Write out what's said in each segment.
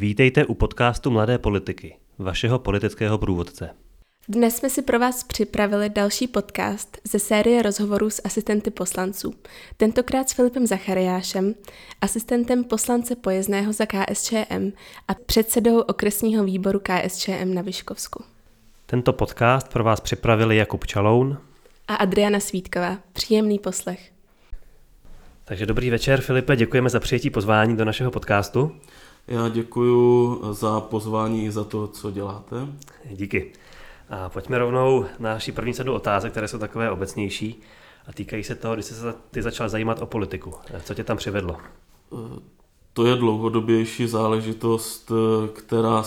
Vítejte u podcastu Mladé politiky, vašeho politického průvodce. Dnes jsme si pro vás připravili další podcast ze série rozhovorů s asistenty poslanců. Tentokrát s Filipem Zachariášem, asistentem poslance pojezdného za KSČM a předsedou okresního výboru KSČM na Vyškovsku. Tento podcast pro vás připravili Jakub Čaloun a Adriana Svítková. Příjemný poslech. Takže dobrý večer, Filipe, děkujeme za přijetí pozvání do našeho podcastu. Já děkuji za pozvání i za to, co děláte. Díky. A pojďme rovnou na naší první sadu otázek, které jsou takové obecnější a týkají se toho, když jsi se ty začal zajímat o politiku. Co tě tam přivedlo? To je dlouhodobější záležitost, která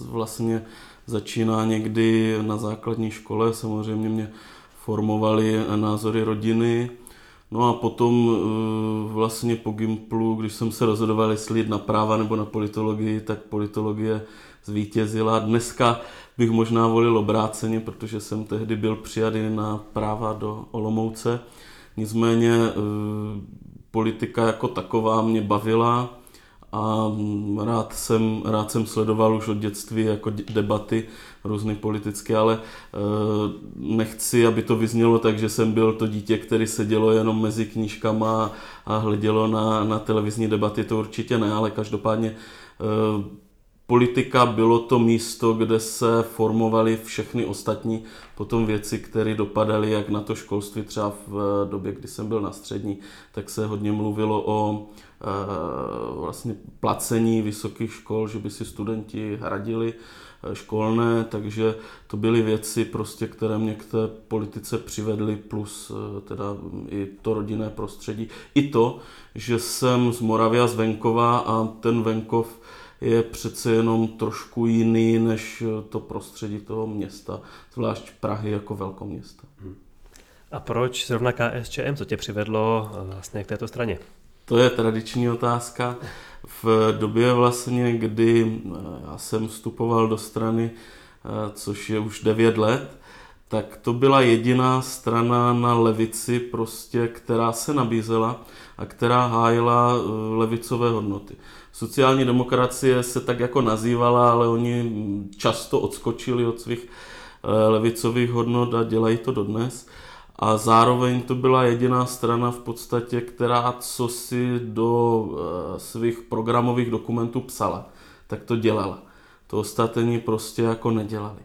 vlastně začíná někdy na základní škole. Samozřejmě mě formovaly názory rodiny, No a potom eh, vlastně po Gimplu, když jsem se rozhodoval, jestli jít na práva nebo na politologii, tak politologie zvítězila. Dneska bych možná volil obráceně, protože jsem tehdy byl přijatý na práva do Olomouce. Nicméně eh, politika jako taková mě bavila a rád jsem, rád jsem sledoval už od dětství jako debaty různé politické, ale eh, nechci, aby to vyznělo tak, že jsem byl to dítě, který sedělo jenom mezi knížkama a hledělo na, na televizní debaty, to určitě ne, ale každopádně eh, politika bylo to místo, kde se formovaly všechny ostatní potom věci, které dopadaly jak na to školství, třeba v době, kdy jsem byl na střední, tak se hodně mluvilo o e, vlastně placení vysokých škol, že by si studenti hradili e, školné, takže to byly věci, prostě, které mě k té politice přivedly, plus teda i to rodinné prostředí. I to, že jsem z Moravia z venkova a ten venkov je přece jenom trošku jiný než to prostředí toho města, zvlášť Prahy jako velkoměsta. Hmm. A proč zrovna KSČM, co tě přivedlo eh, vlastně k této straně? To je tradiční otázka. V době vlastně, kdy eh, já jsem vstupoval do strany, eh, což je už 9 let, tak to byla jediná strana na levici, prostě, která se nabízela a která hájila levicové hodnoty. Sociální demokracie se tak jako nazývala, ale oni často odskočili od svých eh, levicových hodnot a dělají to dodnes. A zároveň to byla jediná strana v podstatě, která co si do eh, svých programových dokumentů psala, tak to dělala. To ostatní prostě jako nedělali.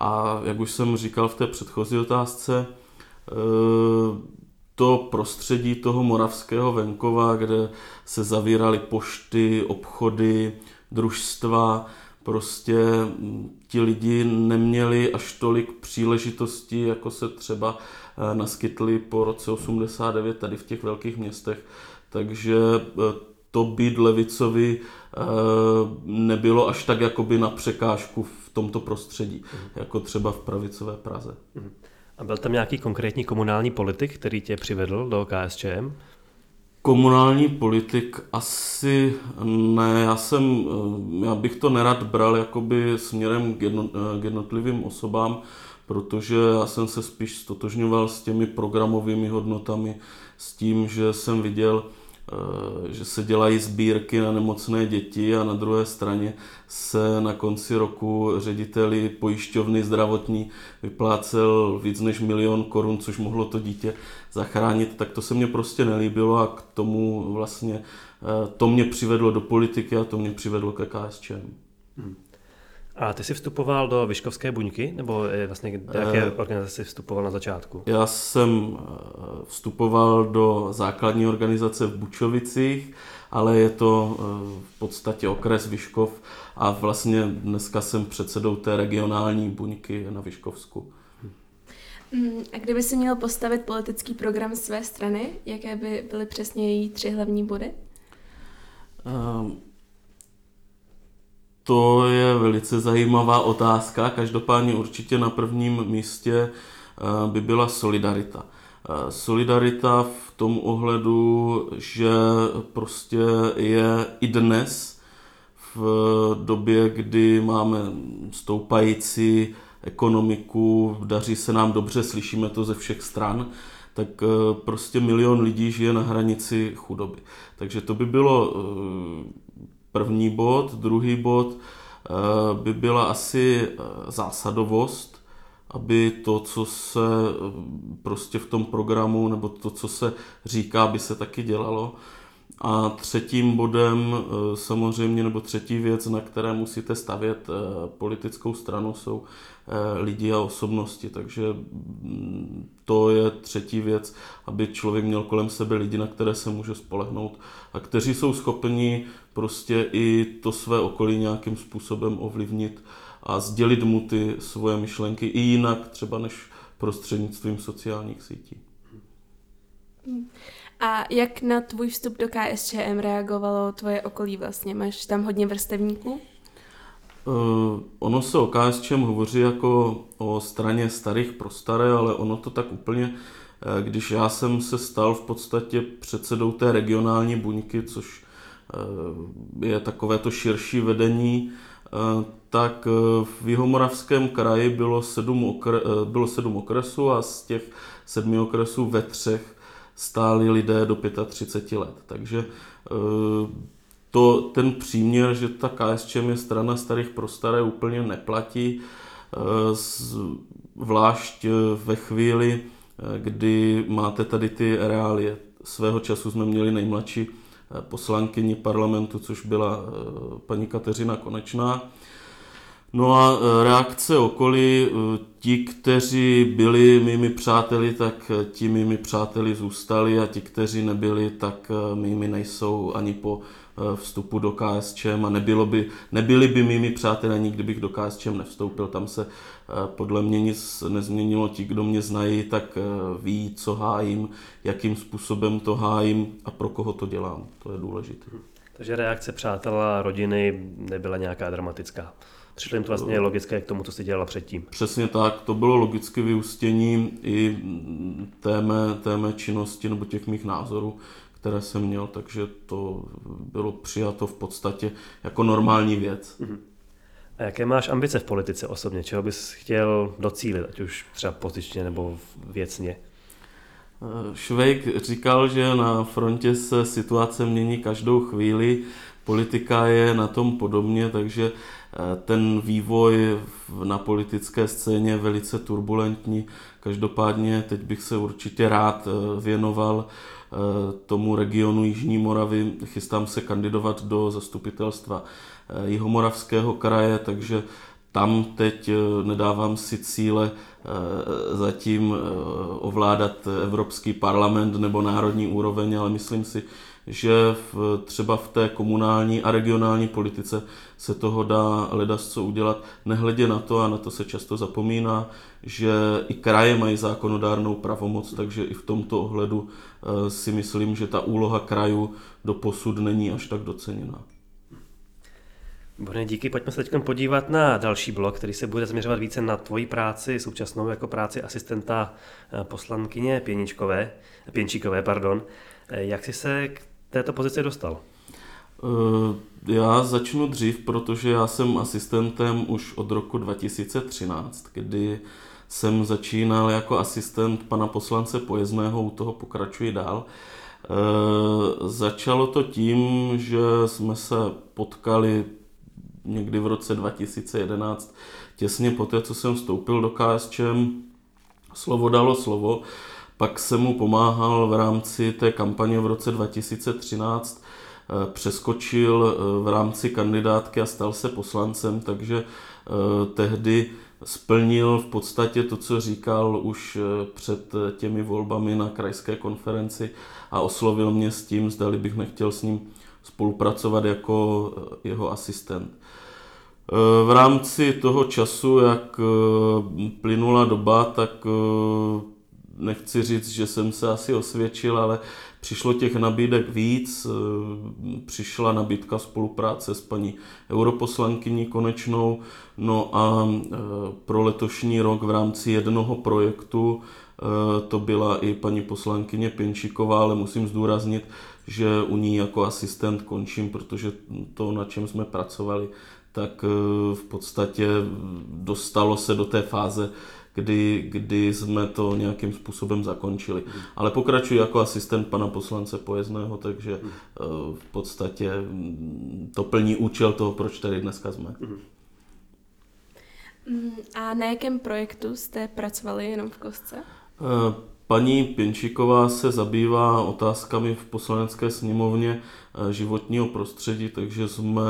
A jak už jsem říkal v té předchozí otázce, eh, to prostředí toho moravského venkova, kde se zavíraly pošty, obchody, družstva, prostě ti lidi neměli až tolik příležitostí, jako se třeba eh, naskytly po roce 89 tady v těch velkých městech. Takže eh, to být levicovi eh, nebylo až tak jakoby na překážku v tomto prostředí, mhm. jako třeba v pravicové Praze. Mm. A byl tam nějaký konkrétní komunální politik, který tě přivedl do KSČM? Komunální politik asi ne, já jsem, eh, já bych to nerad bral jakoby směrem k, jedno, eh, k jednotlivým osobám, protože já jsem se spíš stotožňoval s těmi programovými hodnotami, s tím, že jsem viděl, že se dělají sbírky na nemocné děti a na druhé straně se na konci roku řediteli pojišťovny zdravotní vyplácel víc než milion korun, což mohlo to dítě zachránit, tak to se mně prostě nelíbilo a k tomu vlastně eh, to mě přivedlo do politiky a to mě přivedlo ke KSČM. Hmm. A ty jsi vstupoval do Vyškovské buňky, nebo vlastně do jaké uh, organizace jsi vstupoval na začátku? Já jsem eh, vstupoval do základní organizace v Bučovicích, ale je to eh, v podstatě okres Vyškov a vlastně dneska jsem předsedou té regionální buňky na Vyškovsku. Mm, a kdyby si měl postavit politický program své strany, jaké by byly přesně její tři hlavní body? Uh, to je velice zajímavá otázka. Každopádně určitě na prvním místě eh, by byla solidarita. Eh, solidarita v tom ohledu, že prostě je i dnes v době, kdy máme stoupající ekonomiku, daří se nám dobře, slyšíme to ze všech stran, tak eh, prostě milion lidí žije na hranici chudoby. Takže to by bylo první bod. Druhý bod by byla asi zásadovost, aby to, co se prostě v tom programu, nebo to, co se říká, by se taky dělalo. A třetím bodem eh, samozřejmě, nebo třetí věc, na které musíte stavět eh, politickou stranu, jsou eh, lidi a osobnosti. Takže mm, to je třetí věc, aby člověk měl kolem sebe lidi, na které se může spolehnout a kteří jsou schopni prostě i to své okolí nějakým způsobem ovlivnit a sdělit mu ty svoje myšlenky i jinak třeba než prostřednictvím sociálních sítí. Hmm. A jak na tvůj vstup do KSČM reagovalo tvoje okolí vlastně? Máš tam hodně vrstevníků? Uh, ono se o KSČM hovoří jako o straně starých pro staré, ale ono to tak úplně, eh, když já jsem se stal v podstatě předsedou té regionální buňky, což eh, je takové to širší vedení, tak v Jihomoravském kraji bylo sedm, okre, bylo sedm okresů a z těch sedmi okresů ve třech stáli lidé do 35 let. Takže eh, to, ten příměr, že ta KSČM je strana starých pro staré, úplně neplatí, eh, zvlášť eh, ve chvíli, kdy máte tady ty reálie. Svého času jsme měli nejmladší poslankyni parlamentu, což byla paní Kateřina Konečná, No a e, reakce okolí, e, ti, kteří byli mými přáteli, tak e, ti mými přáteli zůstali a ti, kteří nebyli, tak mými nejsou ani po vstupu do KSČM a nebylo by, nebyli by mými přáteli ani kdybych do KSČM nevstoupil. Tam se podle mě nic nezměnilo. Ti, kdo mě znají, tak ví, co hájím, jakým způsobem to hájím a pro koho to dělám. To je důležité. Takže reakce přátel a rodiny nebyla nějaká dramatická. Přišlo jim to vlastně logické k tomu, co jsi dělala předtím. Přesně tak, to bylo logické vyústění i té mé, té mé činnosti nebo těch mých názorů, které jsem měl, takže to bylo přijato v podstatě jako normální věc. Mhm. A jaké máš ambice v politice osobně? Čeho bys chtěl docílit, ať už třeba pozičně nebo věcně? Švejk říkal, že na frontě se situace mění každou chvíli, politika je na tom podobně, takže Eh, ten vývoj na politické scéně je velice turbulentní. Každopádně teď bych se určitě rád eh, věnoval eh, tomu regionu Jižní Moravy. Chystám se kandidovat do zastupitelstva Jihomoravského kraje, takže tam teď nedávám si cíle zatím ovládat Evropský parlament nebo národní úroveň, ale myslím si, že v, třeba v té komunální a regionální politice se toho dá ledas co udělat, nehledě na to, a na to se často zapomíná, že i kraje mají zákonodárnou pravomoc, takže i v tomto ohledu eh, si myslím, že ta úloha krajů do posud není až tak doceněná. Bohne, díky. Pojďme se teď podívat na další blok, který se bude zaměřovat více na tvoji práci, současnou jako práci asistenta eh, poslankyně Pěničkové, Pěnčíkové. Pardon. Eh, jak jsi se k této pozici dostal? Eh, já začnu dřív, protože já jsem asistentem už od roku 2013, kdy jsem začínal jako asistent pana poslance Pojezného, u toho pokračuji dál. E, začalo to tím, že jsme se potkali někdy v roce 2011, těsně po té, co jsem vstoupil do KSČM, slovo dalo slovo. Pak jsem mu pomáhal v rámci té kampaně v roce 2013, eh, přeskočil eh, v rámci kandidátky a stal se poslancem, takže eh, tehdy splnil v podstatě to, co říkal už před těmi volbami na krajské konferenci a oslovil mě s tím, zdali bych nechtěl s ním spolupracovat jako jeho asistent. V rámci toho času, jak plynula doba, tak nechci říct, že jsem se asi osvědčil, ale přišlo těch nabídek víc. Eh, přišla nabídka spolupráce s paní europoslankyní Konečnou, no a eh, pro letošní rok v rámci jednoho projektu eh, to byla i paní poslankyně Pěnčíková, ale musím zdůraznit, že u ní jako asistent končím, protože to, na čem jsme pracovali, tak v podstatě dostalo se do té fáze, kdy, kdy jsme to nějakým způsobem zakončili. Ale pokračuji jako asistent pana poslance Pojezného, takže eh, v podstatě mm, to plní účel toho, proč tady dneska jsme. Mm, a na jakém projektu jste pracovali jenom v kostce? Eh, paní Pěnčíková se zabývá otázkami v poslanecké sněmovně eh, životního prostředí, takže jsme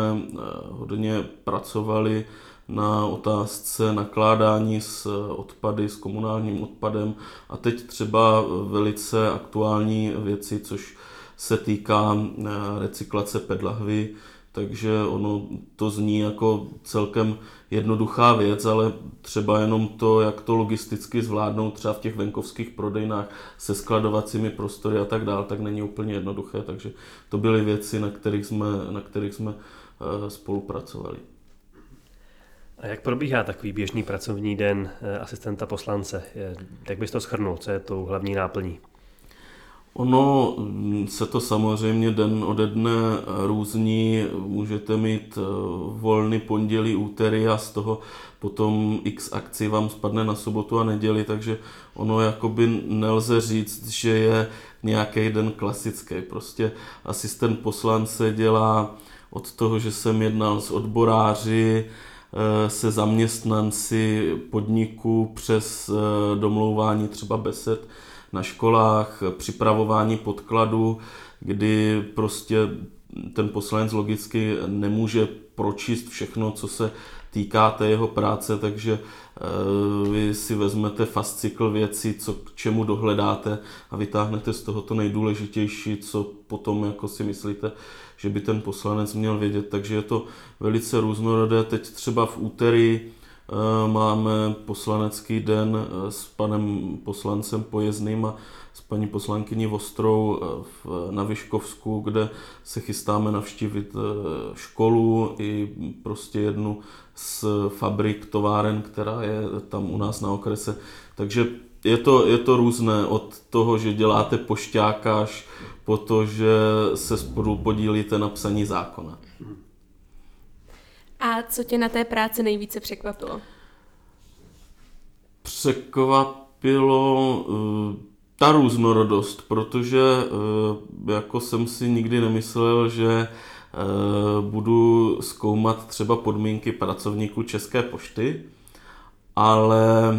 hodně pracovali na otázce nakládání s odpady, s komunálním odpadem. A teď třeba velice aktuální věci, což se týká eh, recyklace pedlahvy, takže ono to zní jako celkem jednoduchá věc, ale třeba jenom to, jak to logisticky zvládnout třeba v těch venkovských prodejnách se skladovacími prostory a tak dále, tak není úplně jednoduché, takže to byly věci, na kterých jsme, na kterých jsme eh, spolupracovali. A jak probíhá takový běžný pracovní den eh, asistenta poslance? Jak bys to schrnul? Co je tou hlavní náplní? Ono mm, se to samozřejmě den ode dne různí. Můžete mít eh, volný pondělí, úterý a z toho potom x akcí vám spadne na sobotu a neděli, takže ono jakoby nelze říct, že je nějaký den klasický. Prostě asistent poslance dělá od toho, že jsem jednal s odboráři, se zaměstnanci podniku přes eh, domlouvání třeba besed na školách, připravování podkladu, kdy prostě ten poslanec logicky nemůže pročíst všechno, co se týká té jeho práce, takže eh, vy si vezmete fascikl věcí, co k čemu dohledáte a vytáhnete z toho to nejdůležitější, co potom jako si myslíte, že by ten poslanec měl vědět, takže je to velice různorodé. Teď třeba v úterý eh, máme poslanecký den eh, s panem poslancem Pojezdným a s paní poslankyní Vostrou eh, na Vyškovsku, kde se chystáme navštívit školu i prostě jednu z fabrik, továren, která je tam u nás na okrese. Takže je to, je to různé od toho, že děláte pošťáka až po to, že se spolu podílíte na psaní zákona. A co tě na té práci nejvíce překvapilo? Překvapilo uh, ta různorodost, protože uh, jako jsem si nikdy nemyslel, že uh, budu zkoumat třeba podmínky pracovníků České pošty, ale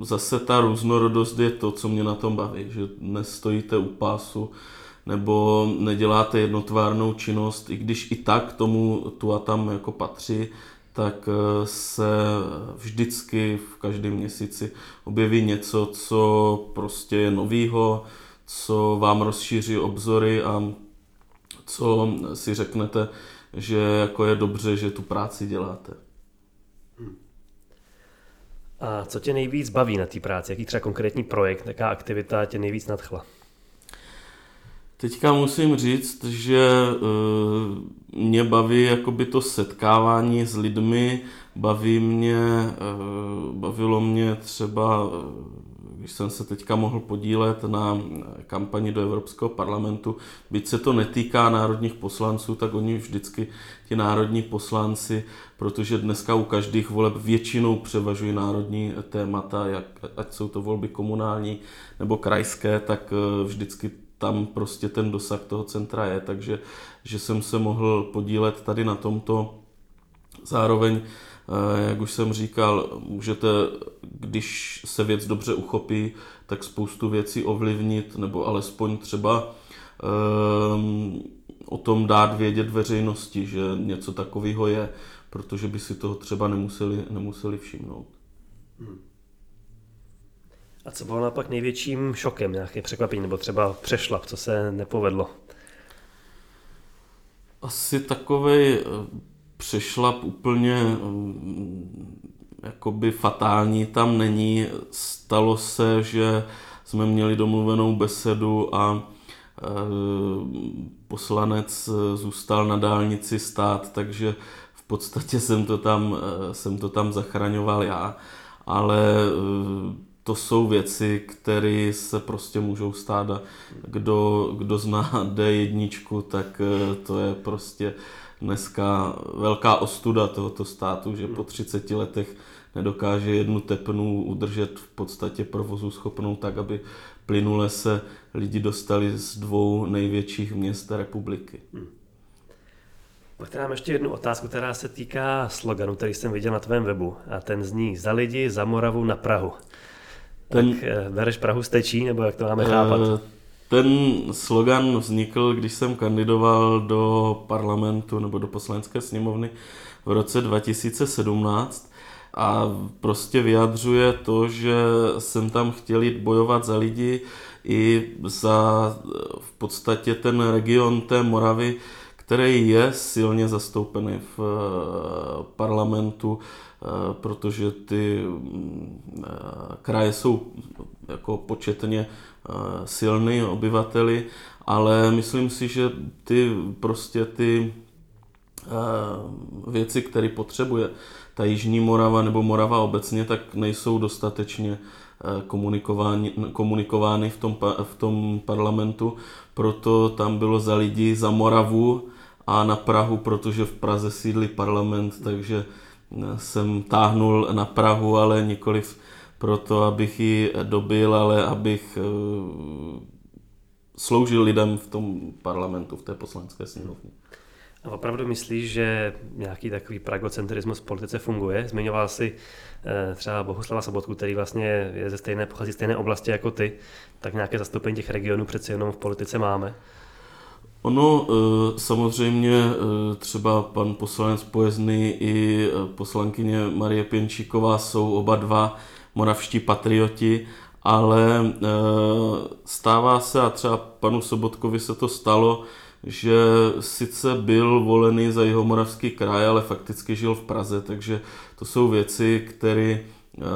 zase ta různorodost je to, co mě na tom baví, že nestojíte u pásu nebo neděláte jednotvárnou činnost, i když i tak tomu tu a tam jako patří, tak eh, se vždycky v každém měsíci objeví něco, co prostě je novýho, co vám rozšíří obzory a co si řeknete, že jako je dobře, že tu práci děláte. A co tě nejvíc baví na té práci? Jaký třeba konkrétní projekt, jaká aktivita tě nejvíc nadchla? Teďka musím říct, že uh, mě baví jakoby to setkávání s lidmi, baví mě, uh, bavilo mě třeba, uh, když jsem se teďka mohl podílet na kampani do Evropského parlamentu, byť se to netýká národních poslanců, tak oni vždycky, ti národní poslanci, protože dneska u každých voleb většinou převažují národní témata, jak, ať jsou to volby komunální nebo krajské, tak vždycky tam prostě ten dosah toho centra je, takže že jsem se mohl podílet tady na tomto. Zároveň, eh, jak už jsem říkal, můžete, když se věc dobře uchopí, tak spoustu věcí ovlivnit, nebo alespoň třeba um, o tom dát vědět veřejnosti, že něco takového je, protože by si toho třeba nemuseli, nemuseli všimnout. Hmm. A co bylo naopak největším šokem, nějaké překvapení, nebo třeba přešlap, co se nepovedlo? Asi takový eh, přešlap úplně eh, jakoby fatální tam není. Stalo se, že jsme měli domluvenou besedu a eh, poslanec zůstal na dálnici stát, takže v podstatě jsem to tam, jsem to tam zachraňoval já. Ale to jsou věci, které se prostě můžou stát a kdo, kdo zná D1, tak to je prostě dneska velká ostuda tohoto státu, že po 30 letech nedokáže jednu tepnu udržet v podstatě provozu schopnou tak, aby plynule se lidi dostali z dvou největších měst republiky. Hmm. Pojďte nám ještě jednu otázku, která se týká sloganu, který jsem viděl na tvém webu. A ten zní za lidi, za Moravu, na Prahu. Ten, tak eh, bereš Prahu stečí, nebo jak to máme chápat? Ten slogan vznikl, když jsem kandidoval do parlamentu nebo do poslanecké sněmovny v roce 2017 a prostě vyjadřuje to, že jsem tam chtěl jít bojovat za lidi i za v podstatě ten region té Moravy, který je silně zastoupený v eh, parlamentu, eh, protože ty mm, eh, kraje jsou jako početně silný obyvateli, ale myslím si, že ty prostě ty věci, které potřebuje ta Jižní Morava nebo Morava obecně, tak nejsou dostatečně komunikovány, komunikovány v tom, v tom parlamentu, proto tam bylo za lidi, za Moravu a na Prahu, protože v Praze sídlí parlament, takže jsem táhnul na Prahu, ale nikoliv proto, abych ji dobil, ale abych eh, sloužil lidem v tom parlamentu, v té poslanecké sněmovně. A opravdu myslíš, že nějaký takový pragocentrismus v politice funguje? Zmiňoval si eh, třeba Bohuslava Sobotku, který vlastně je ze stejné, pochází z stejné oblasti jako ty, tak nějaké zastoupení těch regionů přeci jenom v politice máme. Ono eh, samozřejmě třeba pan poslanec Pojezný i poslankyně Marie Pěnčíková jsou oba dva moravští patrioti, ale e, stává se, a třeba panu Sobotkovi se to stalo, že sice byl volený za jeho moravský kraj, ale fakticky žil v Praze, takže to jsou věci, které e,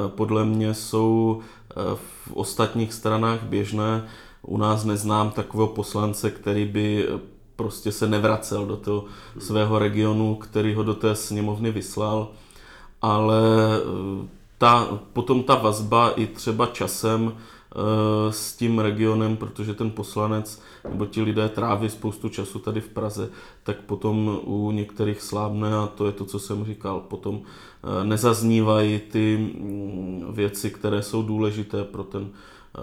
podle mě jsou e, v ostatních stranách běžné. U nás neznám takového poslance, který by prostě se nevracel do toho svého regionu, který ho do té sněmovny vyslal, ale ta, potom ta vazba i třeba časem e, s tím regionem, protože ten poslanec nebo ti lidé tráví spoustu času tady v Praze, tak potom u některých slábne a to je to, co jsem říkal. Potom e, nezaznívají ty mm, věci, které jsou důležité pro, ten,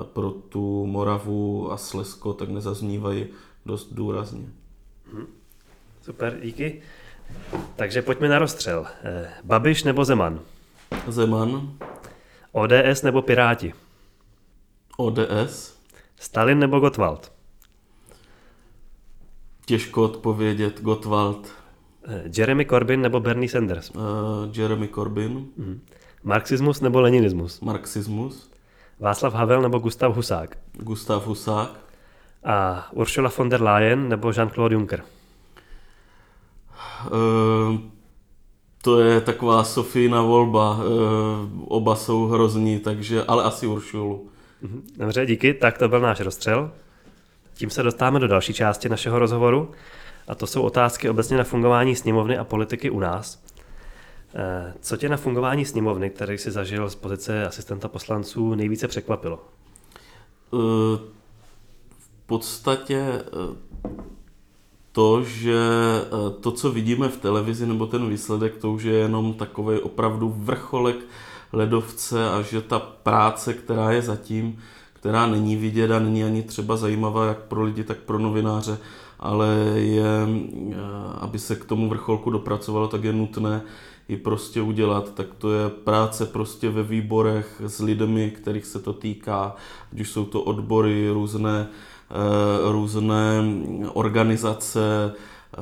e, pro tu Moravu a Slesko, tak nezaznívají dost důrazně. Mhm. Super, díky. Takže pojďme na rozstřel. Babiš nebo Zeman? Zeman. ODS nebo Piráti? ODS. Stalin nebo Gottwald? Těžko odpovědět. Gottwald. Eh, Jeremy Corbyn nebo Bernie Sanders? Uh, Jeremy Corbyn. Uh-huh. Marxismus nebo leninismus? Marxismus. Václav Havel nebo Gustav Husák? Gustav Husák. A Ursula von der Leyen nebo Jean-Claude Juncker? Uh, to je taková Sofína volba. E, oba jsou hrozní, takže, ale asi Uršulu. Mhm. Dobře, díky. Tak to byl náš rozstřel. Tím se dostáváme do další části našeho rozhovoru. A to jsou otázky obecně na fungování sněmovny a politiky u nás. E, co tě na fungování sněmovny, který jsi zažil z pozice asistenta poslanců, nejvíce překvapilo? E, v podstatě to, že eh, to, co vidíme v televizi, nebo ten výsledek, to už je jenom takový opravdu vrcholek ledovce a že ta práce, která je zatím, která není vidět a není ani třeba zajímavá jak pro lidi, tak pro novináře, ale je, eh, aby se k tomu vrcholku dopracovalo, tak je nutné ji prostě udělat, tak to je práce prostě ve výborech s lidmi, kterých se to týká, ať už jsou to odbory, různé Eh, různé organizace, eh,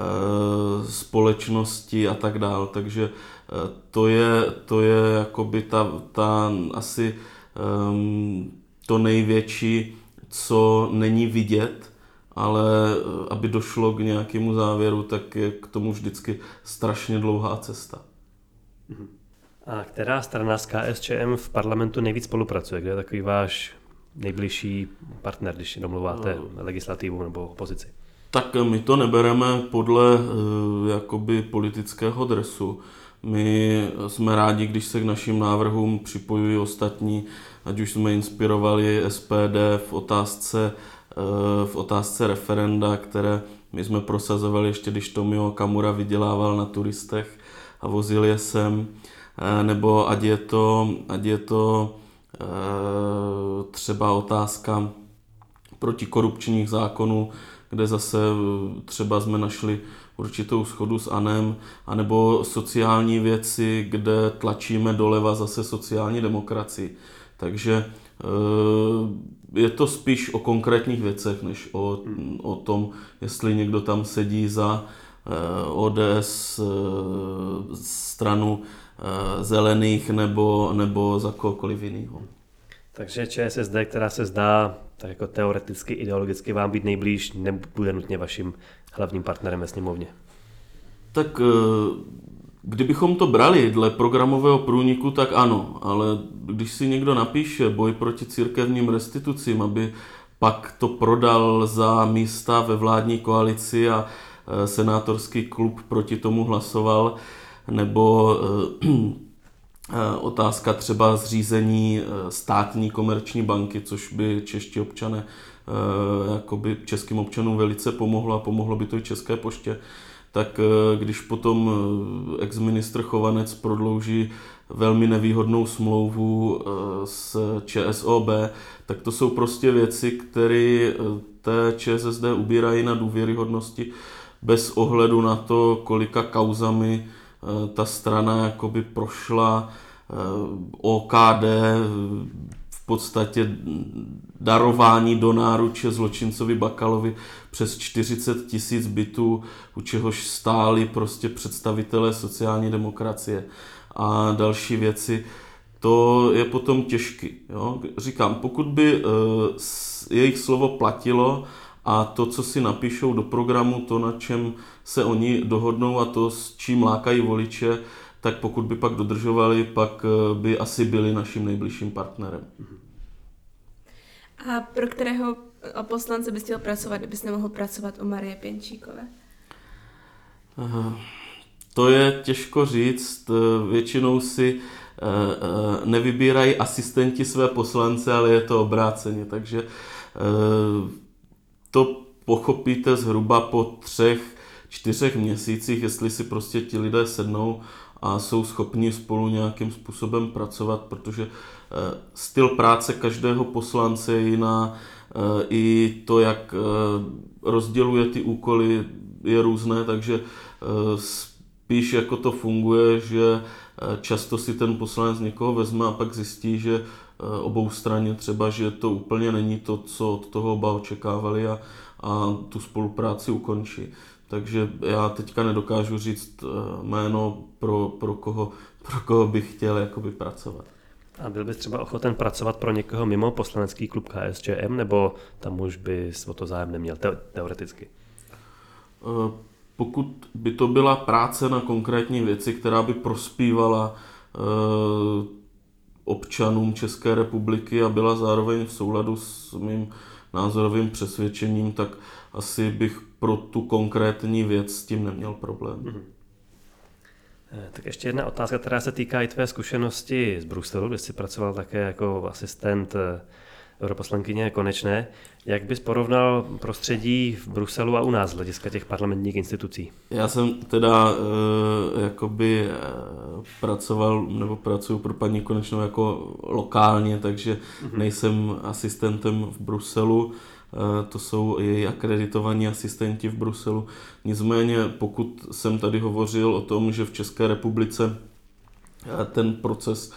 společnosti a tak dále. Takže eh, to je, to je jakoby ta, ta asi um, to největší, co není vidět, ale aby došlo k nějakému závěru, tak je k tomu vždycky strašně dlouhá cesta. A která strana s KSČM v parlamentu nejvíc spolupracuje? Kde je takový váš nejbližší partner, když domluváte no. legislativu nebo opozici? Tak my to nebereme podle eh, jakoby politického dresu. My jsme rádi, když se k našim návrhům připojují ostatní, ať už jsme inspirovali SPD v otázce, eh, v otázce referenda, které my jsme prosazovali ještě, když Tomio Kamura vydělával na turistech a vozil je sem nebo ať je to, ať je to třeba otázka protikorupčních zákonů, kde zase třeba jsme našli určitou schodu s ANEM, anebo sociální věci, kde tlačíme doleva zase sociální demokracii. Takže je to spíš o konkrétních věcech, než o, o tom, jestli někdo tam sedí za ODS stranu zelených nebo, nebo za kohokoliv jiného. Takže ČSSD, která se zdá tak jako teoreticky, ideologicky vám být nejblíž, nebude nutně vaším hlavním partnerem ve sněmovně. Tak eh, kdybychom to brali dle programového průniku, tak ano, ale když si někdo napíše boj proti církevním restitucím, aby pak to prodal za místa ve vládní koalici a eh, senátorský klub proti tomu hlasoval, nebo eh, Eh, otázka třeba zřízení eh, státní komerční banky, což by čeští občané, eh, jakoby českým občanům velice pomohlo a pomohlo by to i České poště, tak když potom ex-ministr Chovanec prodlouží velmi nevýhodnou smlouvu s ČSOB, tak to jsou prostě věci, které té ČSSD ubírají na důvěryhodnosti bez ohledu na to, kolika kauzami Eh, ta strana jakoby prošla eh, OKD v podstatě darování do náruče zločincovi Bakalovi přes 40 tisíc bytů, u čehož stáli prostě představitelé sociální demokracie a další věci. To je potom těžké. Říkám, pokud by uh, jejich slovo platilo a to, co si napíšou do programu, to, na čem se oni dohodnou a to, s čím lákají voliče, tak pokud by pak dodržovali, pak eh, by asi byli naším nejbližším partnerem. A pro kterého poslance bys chtěl pracovat, kdybys nemohl pracovat u Marie Pěnčíkové? To je těžko říct. Eh, většinou si eh, nevybírají asistenti své poslance, ale je to obráceně. Takže to pochopíte zhruba po třech, čtyřech měsících, jestli si prostě ti lidé sednou a jsou schopni spolu nějakým způsobem pracovat, protože eh, styl práce každého poslance je jiná, eh, i to, jak eh, rozděluje ty úkoly, je různé, takže spíš jako to funguje, že často si ten poslanec někoho vezme a pak zjistí, že obou straně třeba, že to úplně není to, co od toho oba očekávali a, a tu spolupráci ukončí. Takže já teďka nedokážu říct eh, jméno, pro, pro, koho, pro koho bych chtěl jakoby pracovat. A byl bys třeba ochoten pracovat pro někoho mimo poslanecký klub KSČM, nebo tam už bys o to zájem neměl, teoreticky? Eh, pokud by to byla práce na konkrétní věci, která by prospívala eh, občanům České republiky a byla zároveň v souladu s mým názorovým přesvědčením, tak asi bych pro tu konkrétní věc s tím neměl problém. Mm-hmm. Tak ještě jedna otázka, která se týká i tvé zkušenosti z Bruselu, kde jsi pracoval také jako asistent eh, europoslankyně Konečné. Jak bys porovnal prostředí v Bruselu a u nás z hlediska těch parlamentních institucí? Já jsem teda e, jakoby e, pracoval nebo pracuji pro paní Konečnou jako lokálně, takže mm-hmm. nejsem asistentem v Bruselu. E, to jsou její akreditovaní asistenti v Bruselu. Nicméně, pokud jsem tady hovořil o tom, že v České republice ten proces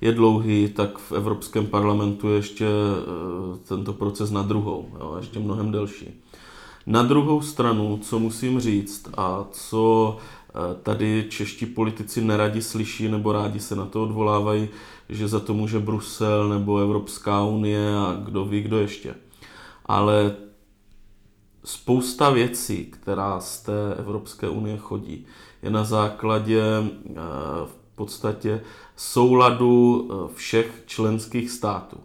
je dlouhý, tak v Evropském parlamentu je ještě eh, tento proces na druhou, jo, ještě mnohem delší. Na druhou stranu, co musím říct a co eh, tady čeští politici neradi slyší nebo rádi se na to odvolávají, že za to může Brusel nebo Evropská unie a kdo ví, kdo ještě. Ale spousta věcí, která z té Evropské unie chodí, je na základě eh, v podstatě souladu eh, všech členských států.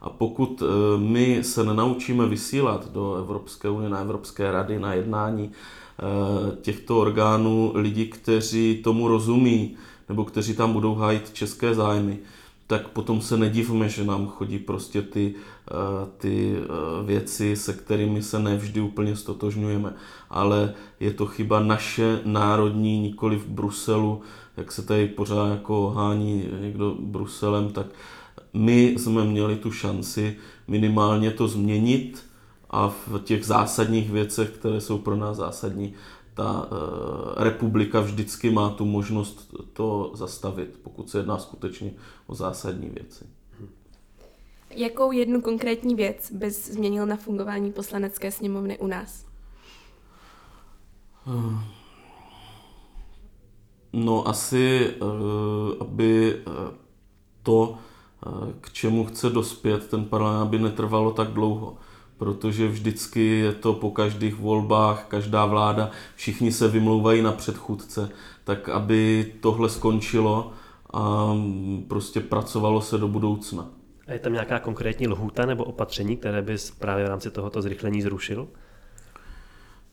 A pokud eh, my se nenaučíme vysílat do Evropské unie, na Evropské rady, na jednání eh, těchto orgánů lidi, kteří tomu rozumí, nebo kteří tam budou hájit české zájmy, tak potom se nedivme, že nám chodí prostě ty, ty věci, se kterými se nevždy úplně stotožňujeme. Ale je to chyba naše národní, nikoli v Bruselu, jak se tady pořád jako hání někdo Bruselem, tak my jsme měli tu šanci minimálně to změnit a v těch zásadních věcech, které jsou pro nás zásadní, ta e, republika vždycky má tu možnost to zastavit, pokud se jedná skutečně o zásadní věci. Jakou jednu konkrétní věc bys změnil na fungování poslanecké sněmovny u nás? No asi, e, aby e, to, k čemu chce dospět ten parlament, aby netrvalo tak dlouho protože vždycky je to po každých volbách, každá vláda, všichni se vymlouvají na předchůdce, tak aby tohle skončilo a prostě pracovalo se do budoucna. A je tam nějaká konkrétní lhůta nebo opatření, které bys právě v rámci tohoto zrychlení zrušil?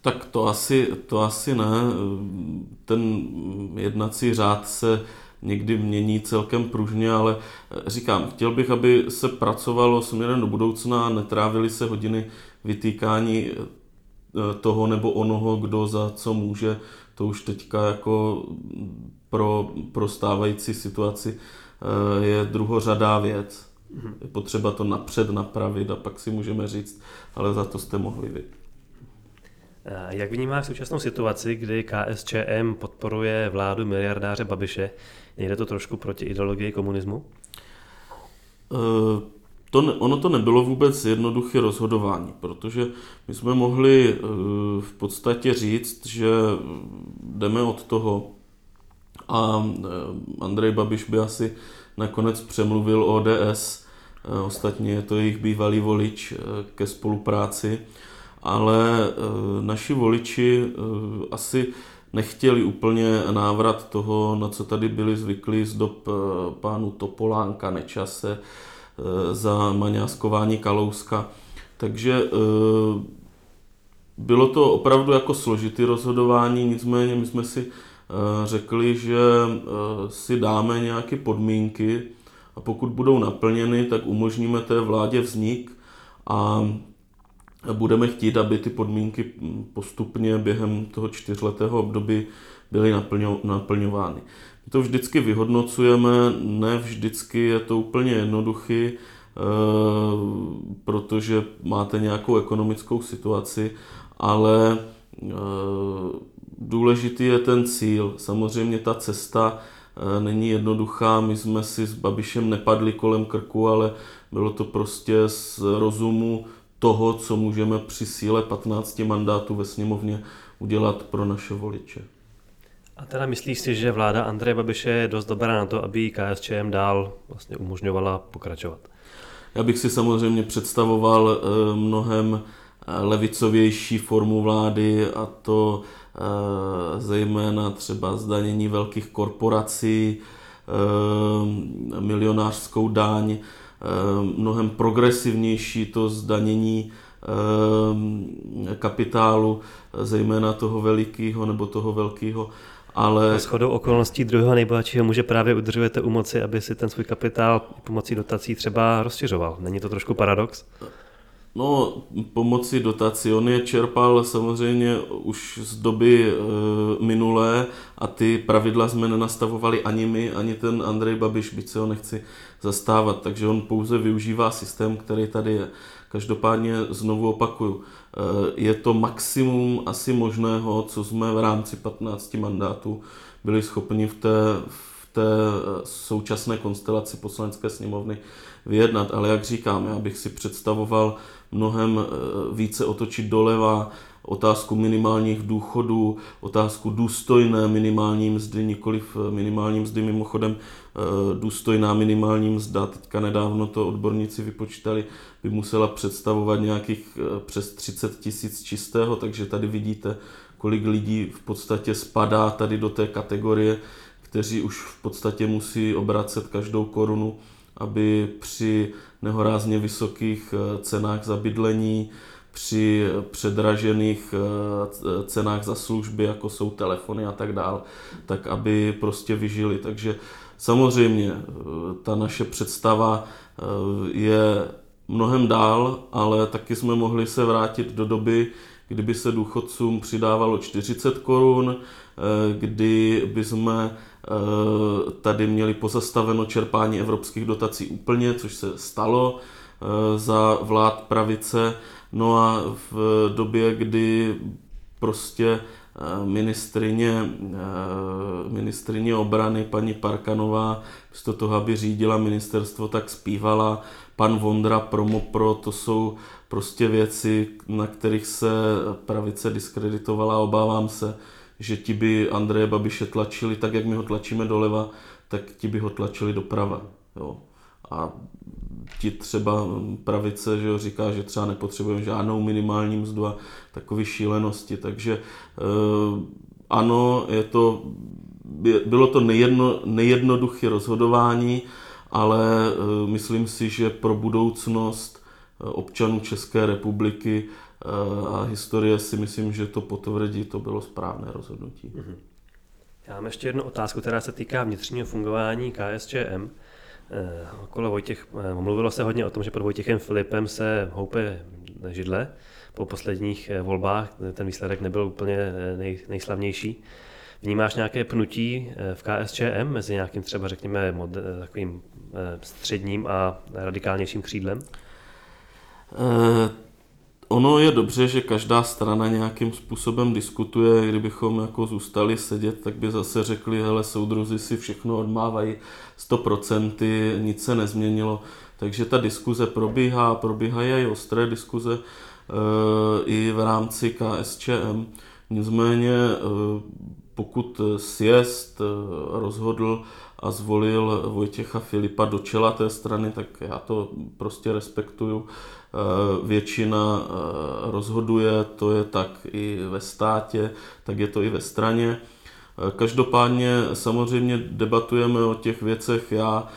Tak to asi, to asi ne. Ten jednací řád se někdy mění celkem pružně, ale říkám, chtěl bych, aby se pracovalo směrem do budoucna a netrávili se hodiny vytýkání eh, toho nebo onoho, kdo za co může. To už teďka jako pro, pro stávající situaci eh, je druhořadá věc. Je potřeba to napřed napravit a pak si můžeme říct, ale za to jste mohli vy. Jak vnímáš současnou situaci, kdy KSČM podporuje vládu miliardáře Babiše? Nejde to trošku proti ideologii komunismu? Uh, to, ono to nebylo vůbec jednoduché rozhodování, protože my jsme mohli uh, v podstatě říct, že jdeme od toho a Andrej Babiš by asi nakonec přemluvil ODS, ostatně je to jejich bývalý volič ke spolupráci, ale naši voliči asi nechtěli úplně návrat toho, na co tady byli zvyklí z dob eh, pánu Topolánka, Nečase, za maňáskování Kalouska. Takže bylo to opravdu jako složitý rozhodování, nicméně my jsme si řekli, že si dáme nějaké podmínky a pokud budou naplněny, tak umožníme té vládě vznik a budeme chtít, aby ty podmínky postupně během toho čtyřletého období byly naplňo, naplňovány. My to vždycky vyhodnocujeme, ne vždycky je to úplně jednoduchý, eh, protože máte nějakou ekonomickou situaci, ale eh, důležitý je ten cíl. Samozřejmě ta cesta eh, není jednoduchá, my jsme si s Babišem nepadli kolem krku, ale bylo to prostě z rozumu toho, co můžeme při síle 15 mandátů ve sněmovně udělat pro naše voliče. A teda myslíš si, že vláda Andreje Babiše je dost dobrá na to, aby KSČM dál vlastně umožňovala pokračovat? Já bych si samozřejmě představoval eh, mnohem eh, levicovější formu vlády a to eh, zejména třeba zdanění velkých korporací, milionářskou daň, mnohem progresivnější to zdanění eh, kapitálu, zejména toho velikého nebo toho velkého. Ale... S chodou okolností druhého nejbohatšího muže právě udržujete u moci, aby si ten svůj kapitál pomocí dotací třeba rozšiřoval. Není to trošku paradox? No, pomocí dotací. On je čerpal samozřejmě už z doby e, minulé a ty pravidla jsme nenastavovali ani my, ani ten Andrej Babiš, byť se ho nechci zastávat. Takže on pouze využívá systém, který tady je. Každopádně znovu opakuju, e, je to maximum asi možného, co jsme v rámci 15 mandátů byli schopni v té, v té současné konstelaci poslanecké sněmovny vyjednat. Ale jak říkám, já bych si představoval mnohem eh, více otočit doleva, otázku minimálních důchodů, otázku důstojné minimální mzdy, nikoliv eh, minimální mzdy, mimochodem eh, důstojná minimální mzda, teďka nedávno to odborníci vypočítali, by musela představovat nějakých přes 30 tisíc čistého, takže tady vidíte, kolik lidí v podstatě spadá tady do té kategorie, kteří už v podstatě musí obracet každou korunu, aby při nehorázně vysokých cenách za bydlení, při předražených eh, cenách za služby, jako jsou telefony a tak dál, tak aby prostě vyžili. Takže samozřejmě eh, ta naše představa eh, je mnohem dál, ale taky jsme mohli se vrátit do doby, kdyby se důchodcům přidávalo 40 korun, kdy by jsme tady měli pozastaveno čerpání evropských dotací úplně, což se stalo za vlád pravice No a v době, kdy prostě eh, ministrině, eh, ministrině obrany paní Parkanová místo toho, aby řídila ministerstvo, tak zpívala pan Vondra promo pro, to jsou prostě věci, na kterých se pravice diskreditovala. Obávám se, že ti by Andreje Babiše tlačili tak, jak my ho tlačíme doleva, tak ti by ho tlačili doprava. Jo. A ti třeba pravice že jo, říká, že třeba nepotřebujeme žádnou minimální mzdu a takové šílenosti. Takže eh, ano, je to, bylo to nejedno, nejednoduché rozhodování, ale eh, myslím si, že pro budoucnost eh, občanů České republiky a historie si myslím, že to potvrdí, to bylo správné rozhodnutí. Mhm. Já mám ještě jednu otázku, která se týká vnitřního fungování KSČM. Eh, okolo Vojtěch, eh, mluvilo se hodně o tom, že pod Vojtěchem Filipem se houpe židle. Po posledních eh, volbách ten výsledek nebyl úplně nej, nejslavnější. Vnímáš nějaké pnutí v KSČM mezi nějakým třeba, řekněme, mod, takovým středním a radikálnějším křídlem? Ono je dobře, že každá strana nějakým způsobem diskutuje. Kdybychom jako zůstali sedět, tak by zase řekli, hele, soudruzi si všechno odmávají 100%, nic se nezměnilo. Takže ta diskuze probíhá, probíhají i ostré diskuze e, i v rámci KSČM. Nicméně e, pokud sjezd e, rozhodl a zvolil Vojtěcha Filipa do čela té strany, tak já to prostě respektuju. Eh, většina eh, rozhoduje, to je tak i ve státě, tak je to i ve straně. Eh, každopádně samozřejmě debatujeme o těch věcech. Já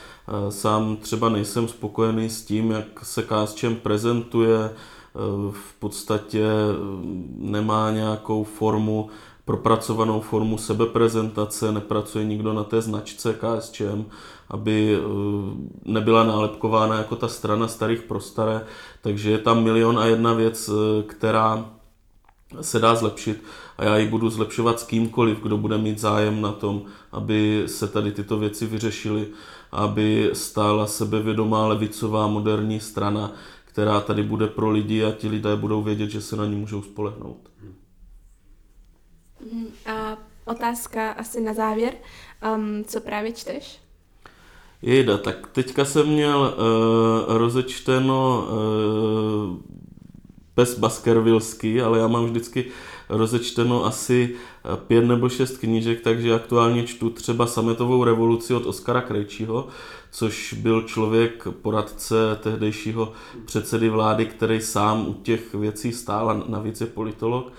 sám třeba nejsem spokojený s tím, jak se KSČM prezentuje, v podstatě nemá nějakou formu, propracovanou formu sebeprezentace, nepracuje nikdo na té značce KSČM, aby eh, nebyla nálepkována jako ta strana starých pro staré, takže je tam milion a jedna věc, eh, která se dá zlepšit a já ji budu zlepšovat s kýmkoliv, kdo bude mít zájem na tom, aby se tady tyto věci vyřešily, aby stála sebevědomá levicová moderní strana, která tady bude pro lidi a ti lidé budou vědět, že se na ní můžou spolehnout. A otázka asi na závěr. Um, co právě čteš? Jejda, tak teďka jsem měl uh, rozečteno uh, pes Baskervilský, ale já mám vždycky rozečteno asi pět nebo šest knížek, takže aktuálně čtu třeba Sametovou revoluci od Oskara Krejčího, což byl člověk, poradce tehdejšího předsedy vlády, který sám u těch věcí stál a navíc je politolog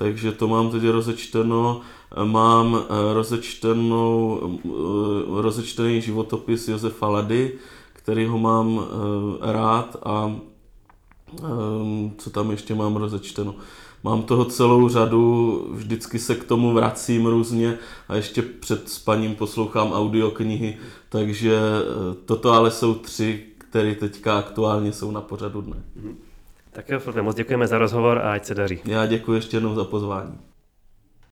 takže to mám teď rozečteno. Mám eh, rozečtenou, eh, rozečtený životopis Josefa Lady, který ho mám eh, rád a co tam ještě mám rozečteno. Mám toho celou řadu, vždycky se k tomu vracím různě a ještě před spaním poslouchám audioknihy, takže toto ale jsou tři, které teďka aktuálně jsou na pořadu dne. Tak jo, moc děkujeme za rozhovor a ať se daří. Já děkuji ještě jednou za pozvání.